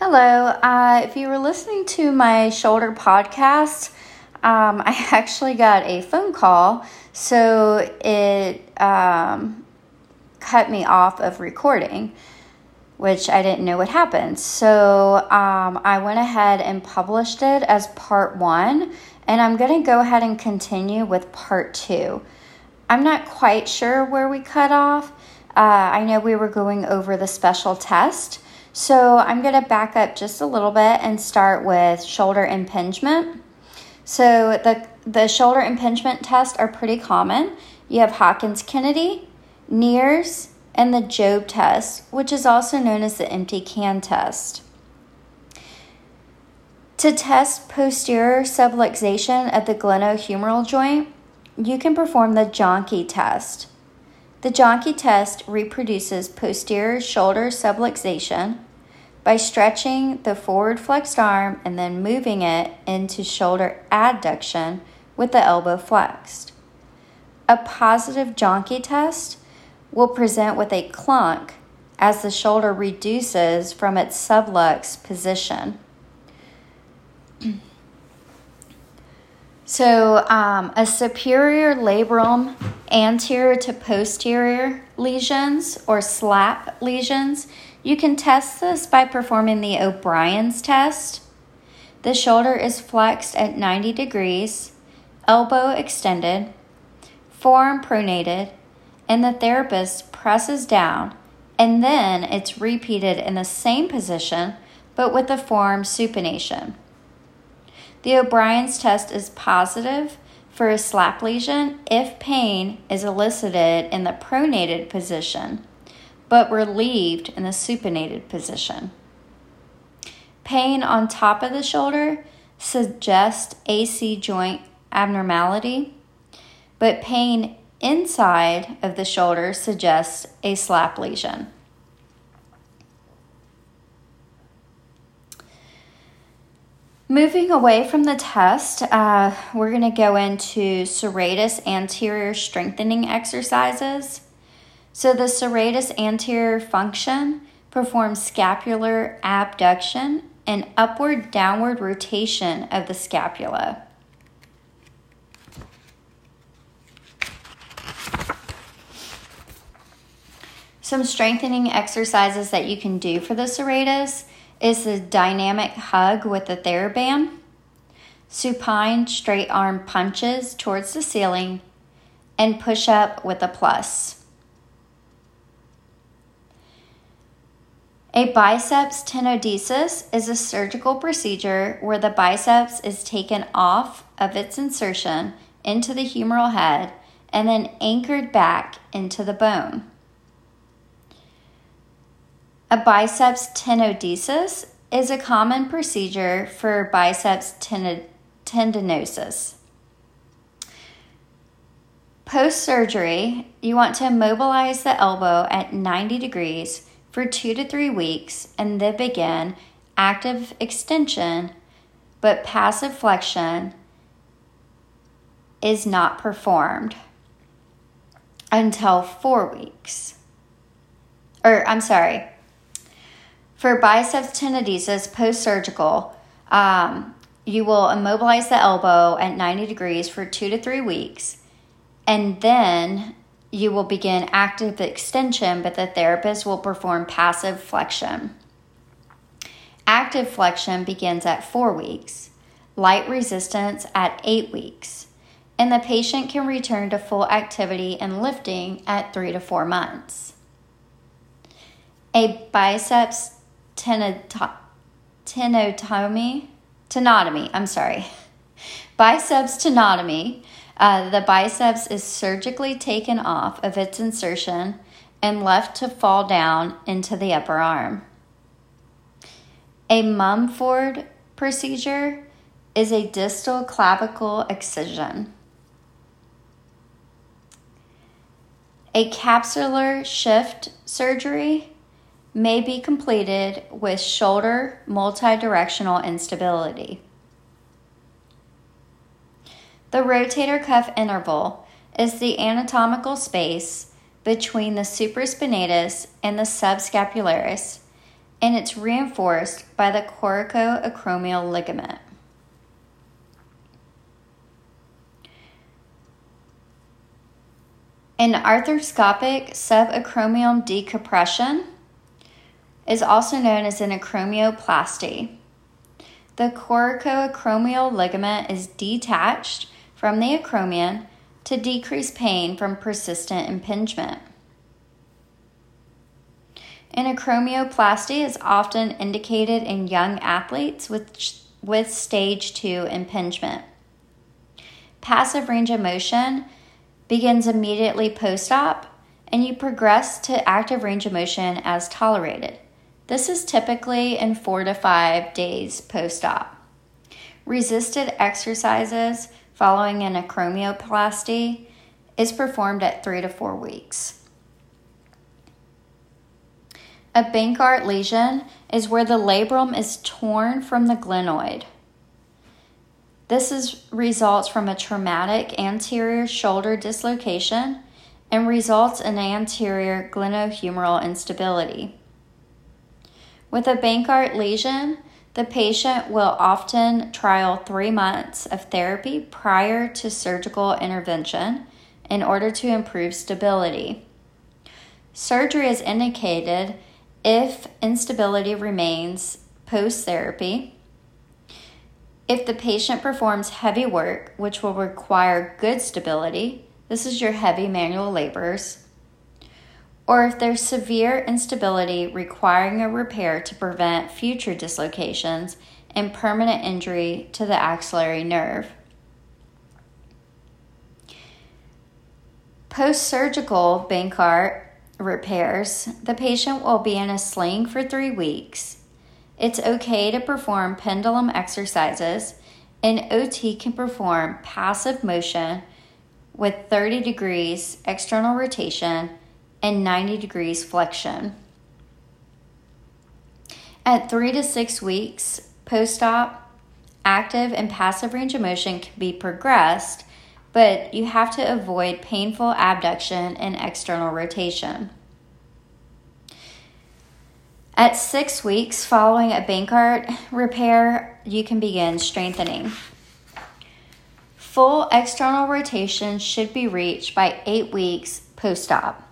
Hello. Uh, if you were listening to my shoulder podcast, um, I actually got a phone call, so it um, cut me off of recording, which I didn't know what happened. So um, I went ahead and published it as part one, and I'm going to go ahead and continue with part two. I'm not quite sure where we cut off. Uh, I know we were going over the special test. So I'm going to back up just a little bit and start with shoulder impingement. So the, the shoulder impingement tests are pretty common. You have Hawkins Kennedy, Neer's, and the Jobe test, which is also known as the empty can test. To test posterior subluxation of the glenohumeral joint, you can perform the Jahnke test. The Jahnke test reproduces posterior shoulder subluxation by stretching the forward flexed arm and then moving it into shoulder adduction with the elbow flexed. A positive Jahnke test will present with a clunk as the shoulder reduces from its sublux position. So, um, a superior labrum anterior to posterior lesions or SLAP lesions, you can test this by performing the O'Brien's test. The shoulder is flexed at 90 degrees, elbow extended, forearm pronated, and the therapist presses down, and then it's repeated in the same position but with the forearm supination. The O'Brien's test is positive for a SLAP lesion if pain is elicited in the pronated position but relieved in the supinated position. Pain on top of the shoulder suggests AC joint abnormality, but pain inside of the shoulder suggests a SLAP lesion. Moving away from the test, uh, we're going to go into serratus anterior strengthening exercises. So, the serratus anterior function performs scapular abduction and upward downward rotation of the scapula. Some strengthening exercises that you can do for the serratus is the dynamic hug with the TheraBand, supine straight arm punches towards the ceiling, and push up with a plus. A biceps tenodesis is a surgical procedure where the biceps is taken off of its insertion into the humeral head and then anchored back into the bone. A biceps tenodesis is a common procedure for biceps tendinosis. Post surgery, you want to immobilize the elbow at 90 degrees for two to three weeks and then begin active extension, but passive flexion is not performed until four weeks. Or, I'm sorry, for biceps tenodesis post surgical, um, you will immobilize the elbow at 90 degrees for two to three weeks, and then you will begin active extension, but the therapist will perform passive flexion. Active flexion begins at four weeks, light resistance at eight weeks, and the patient can return to full activity and lifting at three to four months. A biceps tenotomy, tenotomy, I'm sorry, biceps tenotomy. Uh, the biceps is surgically taken off of its insertion and left to fall down into the upper arm. A Mumford procedure is a distal clavicle excision. A capsular shift surgery may be completed with shoulder multidirectional instability. The rotator cuff interval is the anatomical space between the supraspinatus and the subscapularis and it's reinforced by the coracoacromial ligament. An arthroscopic subacromial decompression is also known as an acromioplasty. The coracoacromial ligament is detached from the acromion to decrease pain from persistent impingement. An acromioplasty is often indicated in young athletes with, with stage 2 impingement. Passive range of motion begins immediately post op, and you progress to active range of motion as tolerated. This is typically in four to five days post op. Resisted exercises following an acromioplasty is performed at three to four weeks. A Bankart lesion is where the labrum is torn from the glenoid. This is, results from a traumatic anterior shoulder dislocation and results in anterior glenohumeral instability. With a Bankart lesion, the patient will often trial three months of therapy prior to surgical intervention in order to improve stability. Surgery is indicated if instability remains post therapy, if the patient performs heavy work, which will require good stability, this is your heavy manual labors, or if there's severe instability requiring a repair to prevent future dislocations and permanent injury to the axillary nerve. Post surgical Bankart repairs, the patient will be in a sling for three weeks. It's okay to perform pendulum exercises, and OT can perform passive motion with 30 degrees external rotation and 90 degrees flexion. At three to six weeks post op, active and passive range of motion can be progressed, but you have to avoid painful abduction and external rotation. At six weeks following a Bankart repair, you can begin strengthening. Full external rotation should be reached by eight weeks post op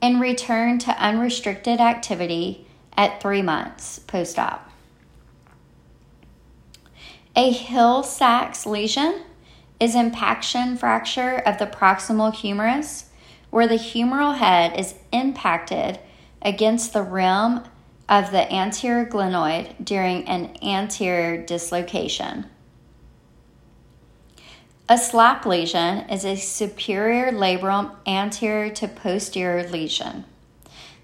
and return to unrestricted activity at three months post op. A Hill Sachs lesion is impaction fracture of the proximal humerus, where the humeral head is impacted against the rim of the anterior glenoid during an anterior dislocation. A slap lesion is a superior labrum anterior to posterior lesion.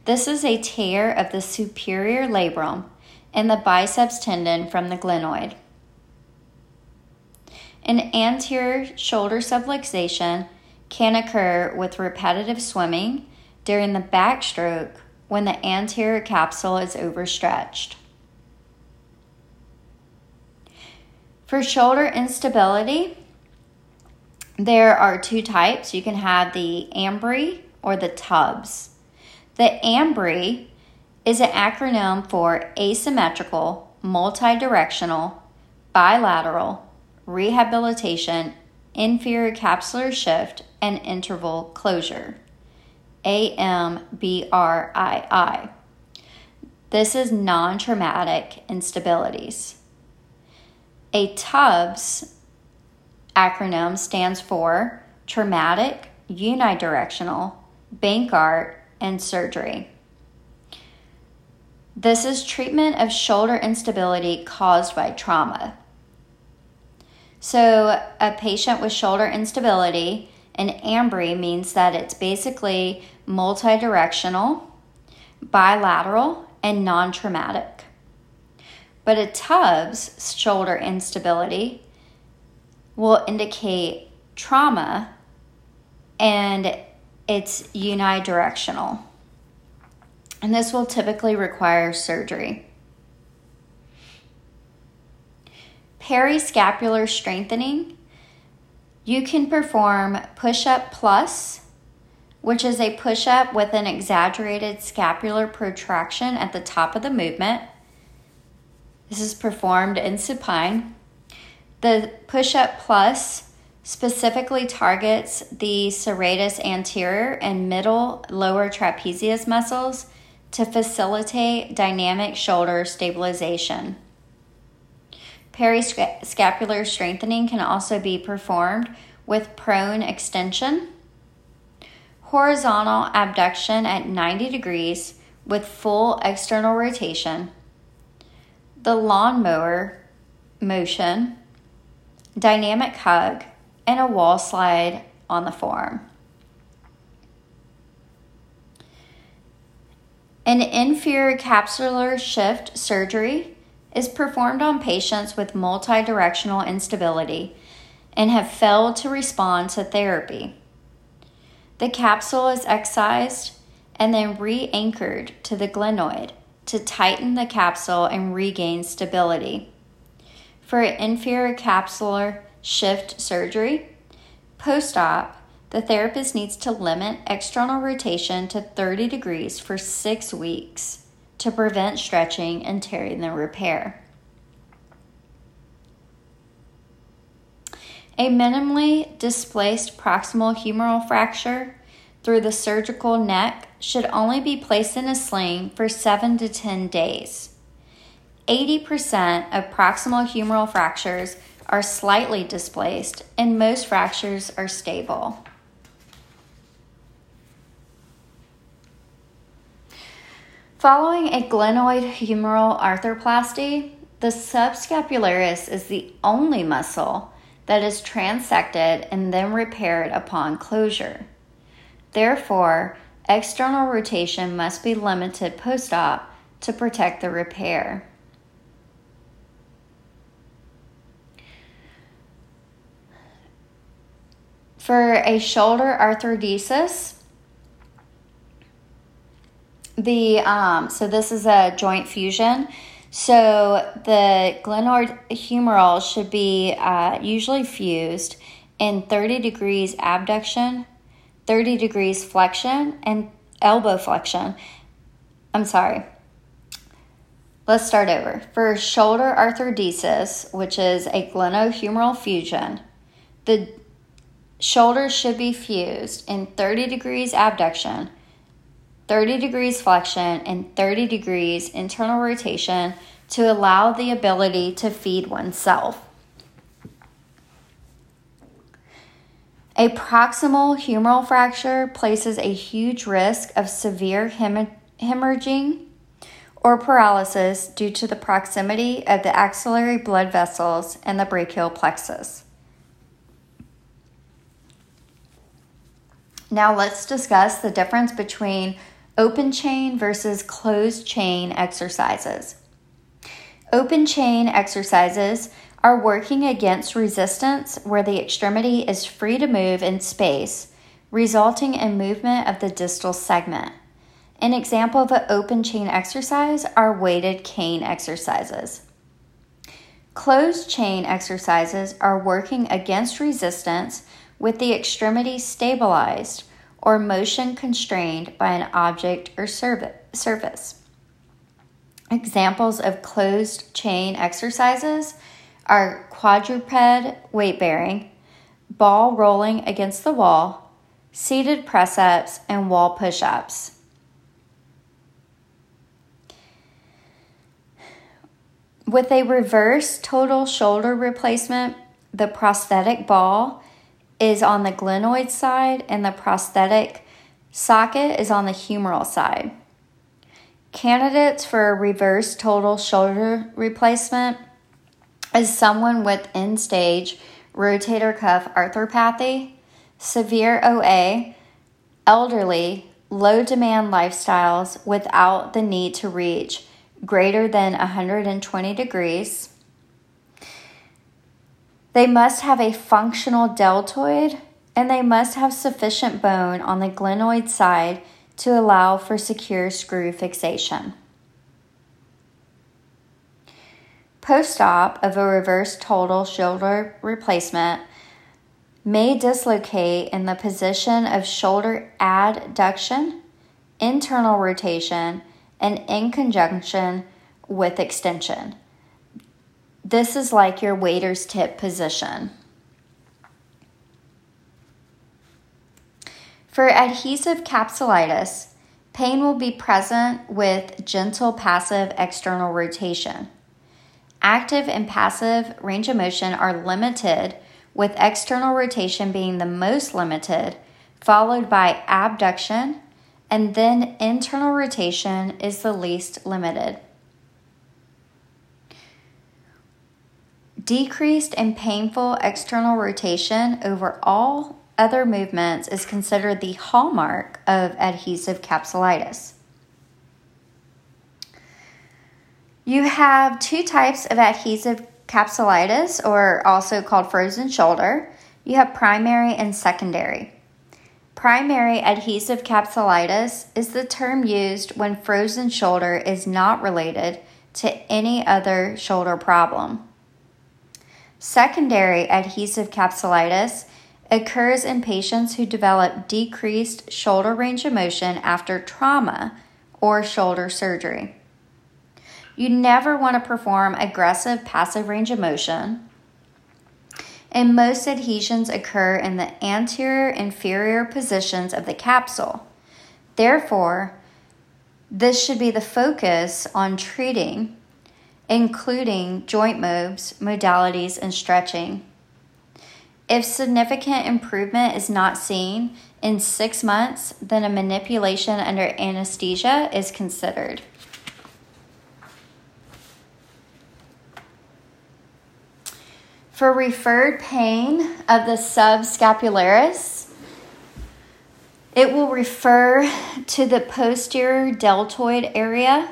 This is a tear of the superior labrum and the biceps tendon from the glenoid. An anterior shoulder subluxation can occur with repetitive swimming during the backstroke when the anterior capsule is overstretched. For shoulder instability, there are two types. You can have the AMBRII or the TUBS. The AMBRII is an acronym for asymmetrical, multidirectional, bilateral, rehabilitation, inferior capsular shift, and interval closure. AMBRII. This is non traumatic instabilities. A TUBS acronym stands for Traumatic, Unidirectional, Bankart, and Surgery. This is treatment of shoulder instability caused by trauma. So, a patient with shoulder instability, an AMBRII means that it's basically multidirectional, bilateral, and non traumatic. But a TUBS shoulder instability will indicate trauma and it's unidirectional. And this will typically require surgery. Periscapular strengthening. You can perform push up plus which is a push up with an exaggerated scapular protraction at the top of the movement. This is performed in supine. The push up plus specifically targets the serratus anterior and middle lower trapezius muscles to facilitate dynamic shoulder stabilization. Periscapular strengthening can also be performed with prone extension, horizontal abduction at 90 degrees with full external rotation, the lawnmower motion, dynamic hug, and a wall slide on the forearm. An inferior capsular shift surgery is performed on patients with multidirectional instability and have failed to respond to therapy. The capsule is excised and then re anchored to the glenoid to tighten the capsule and regain stability. For inferior capsular shift surgery, post op, the therapist needs to limit external rotation to 30 degrees for six weeks to prevent stretching and tearing the repair. A minimally displaced proximal humeral fracture through the surgical neck should only be placed in a sling for 7 to 10 days. 80% of proximal humeral fractures are slightly displaced, and most fractures are stable. Following a glenoid humeral arthroplasty, the subscapularis is the only muscle that is transected and then repaired upon closure. Therefore, external rotation must be limited post op to protect the repair. For a shoulder arthrodesis, the um, so this is a joint fusion. So the glenoid humeral should be uh, usually fused in 30 degrees abduction, 30 degrees flexion, and elbow flexion. I'm sorry. Let's start over. For shoulder arthrodesis, which is a glenohumeral fusion, the shoulders should be fused in 30 degrees abduction, 30 degrees flexion, and 30 degrees internal rotation to allow the ability to feed oneself. A proximal humeral fracture places a huge risk of severe hemorrhaging or paralysis due to the proximity of the axillary blood vessels and the brachial plexus. Now, let's discuss the difference between open chain versus closed chain exercises. Open chain exercises are working against resistance where the extremity is free to move in space, resulting in movement of the distal segment. An example of an open chain exercise are weighted cane exercises. Closed chain exercises are working against resistance with the extremity stabilized or motion constrained by an object or surface. Examples of closed chain exercises are quadruped weight bearing, ball rolling against the wall, seated press ups, and wall push ups. With a reverse total shoulder replacement, the prosthetic ball is on the glenoid side and the prosthetic socket is on the humeral side. Candidates for reverse total shoulder replacement is someone with end stage rotator cuff arthropathy, severe OA, elderly, low demand lifestyles without the need to reach greater than 120 degrees they must have a functional deltoid and they must have sufficient bone on the glenoid side to allow for secure screw fixation. Post op of a reverse total shoulder replacement may dislocate in the position of shoulder adduction, internal rotation, and in conjunction with extension. This is like your waiter's tip position. For adhesive capsulitis, pain will be present with gentle passive external rotation. Active and passive range of motion are limited, with external rotation being the most limited, followed by abduction, and then internal rotation is the least limited. Decreased and painful external rotation over all other movements is considered the hallmark of adhesive capsulitis. You have two types of adhesive capsulitis, or also called frozen shoulder. You have primary and secondary. Primary adhesive capsulitis is the term used when frozen shoulder is not related to any other shoulder problem. Secondary adhesive capsulitis occurs in patients who develop decreased shoulder range of motion after trauma or shoulder surgery. You never want to perform aggressive passive range of motion. And most adhesions occur in the anterior inferior positions of the capsule. Therefore, this should be the focus on treating including joint moves, modalities, and stretching. If significant improvement is not seen in six months, then a manipulation under anesthesia is considered. For referred pain of the subscapularis, it will refer to the posterior deltoid area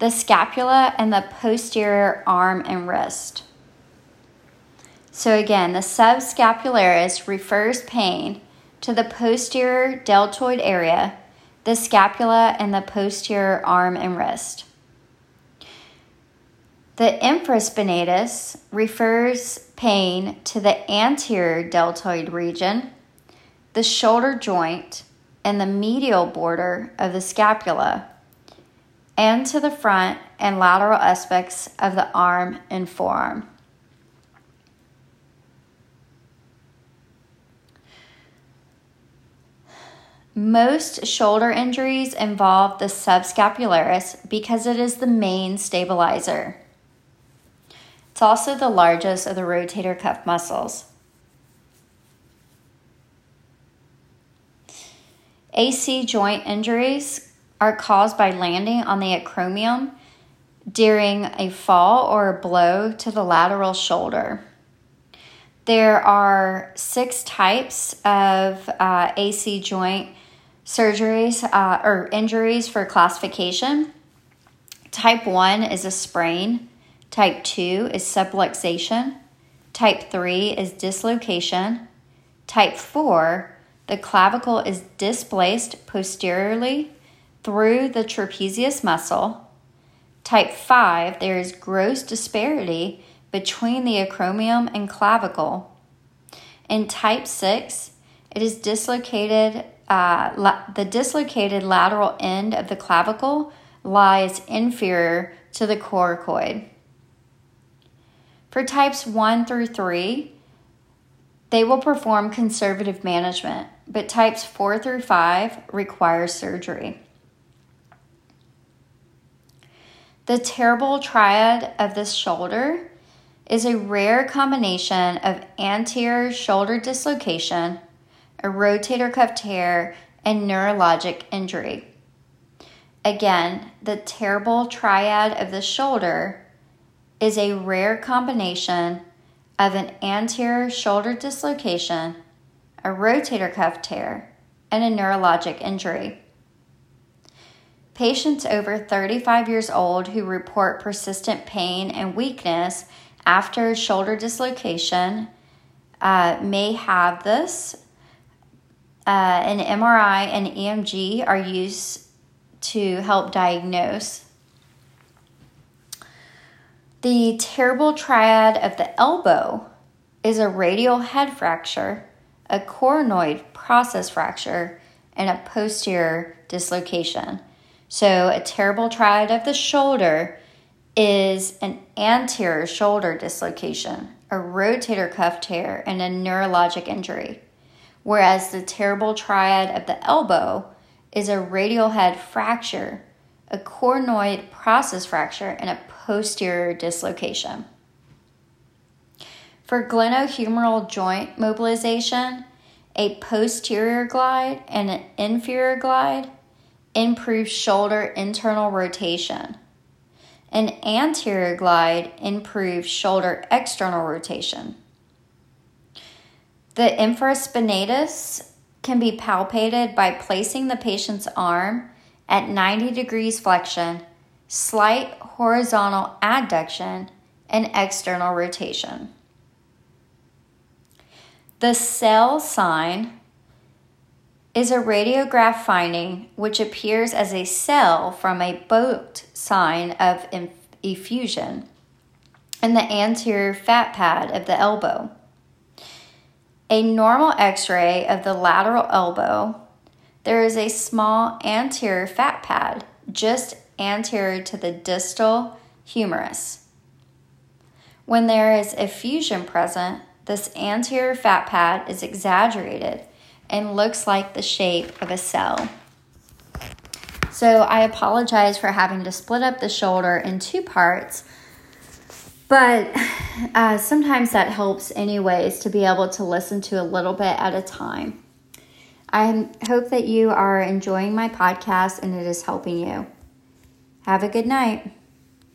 the scapula, and the posterior arm and wrist. So, again, the subscapularis refers pain to the posterior deltoid area, the scapula, and the posterior arm and wrist. The infraspinatus refers pain to the anterior deltoid region, the shoulder joint, and the medial border of the scapula and to the front and lateral aspects of the arm and forearm. Most shoulder injuries involve the subscapularis because it is the main stabilizer. It's also the largest of the rotator cuff muscles. AC joint injuries are caused by landing on the acromion during a fall or a blow to the lateral shoulder. There are six types of uh, AC joint surgeries uh, or injuries for classification. Type 1 is a sprain, type 2 is subluxation, type 3 is dislocation, type 4, the clavicle is displaced posteriorly through the trapezius muscle. Type 5, there is gross disparity between the acromion and clavicle. In type 6, it is dislocated, uh, la- the dislocated lateral end of the clavicle lies inferior to the coracoid. For types 1 through 3, they will perform conservative management, but types 4 through 5 require surgery. The terrible triad of this shoulder is a rare combination of anterior shoulder dislocation, a rotator cuff tear, and neurologic injury. Again, the terrible triad of the shoulder is a rare combination of an anterior shoulder dislocation, a rotator cuff tear, and a neurologic injury. Patients over 35 years old who report persistent pain and weakness after shoulder dislocation uh, may have this. Uh, an MRI and EMG are used to help diagnose. The terrible triad of the elbow is a radial head fracture, a coronoid process fracture, and a posterior dislocation. So, a terrible triad of the shoulder is an anterior shoulder dislocation, a rotator cuff tear, and a neurologic injury. Whereas the terrible triad of the elbow is a radial head fracture, a coronoid process fracture, and a posterior dislocation. For glenohumeral joint mobilization, a posterior glide and an inferior glide improves shoulder internal rotation. An anterior glide improves shoulder external rotation. The infraspinatus can be palpated by placing the patient's arm at 90 degrees flexion, slight horizontal adduction, and external rotation. The sail sign is a radiograph finding which appears as a sail from a boat sign of effusion in the anterior fat pad of the elbow. A normal x ray of the lateral elbow, there is a small anterior fat pad just anterior to the distal humerus. When there is effusion present, this anterior fat pad is exaggerated and looks like the shape of a sail. So I apologize for having to split up the shoulder in two parts, but uh, sometimes that helps, anyways, to be able to listen to a little bit at a time. I hope that you are enjoying my podcast and it is helping you. Have a good night.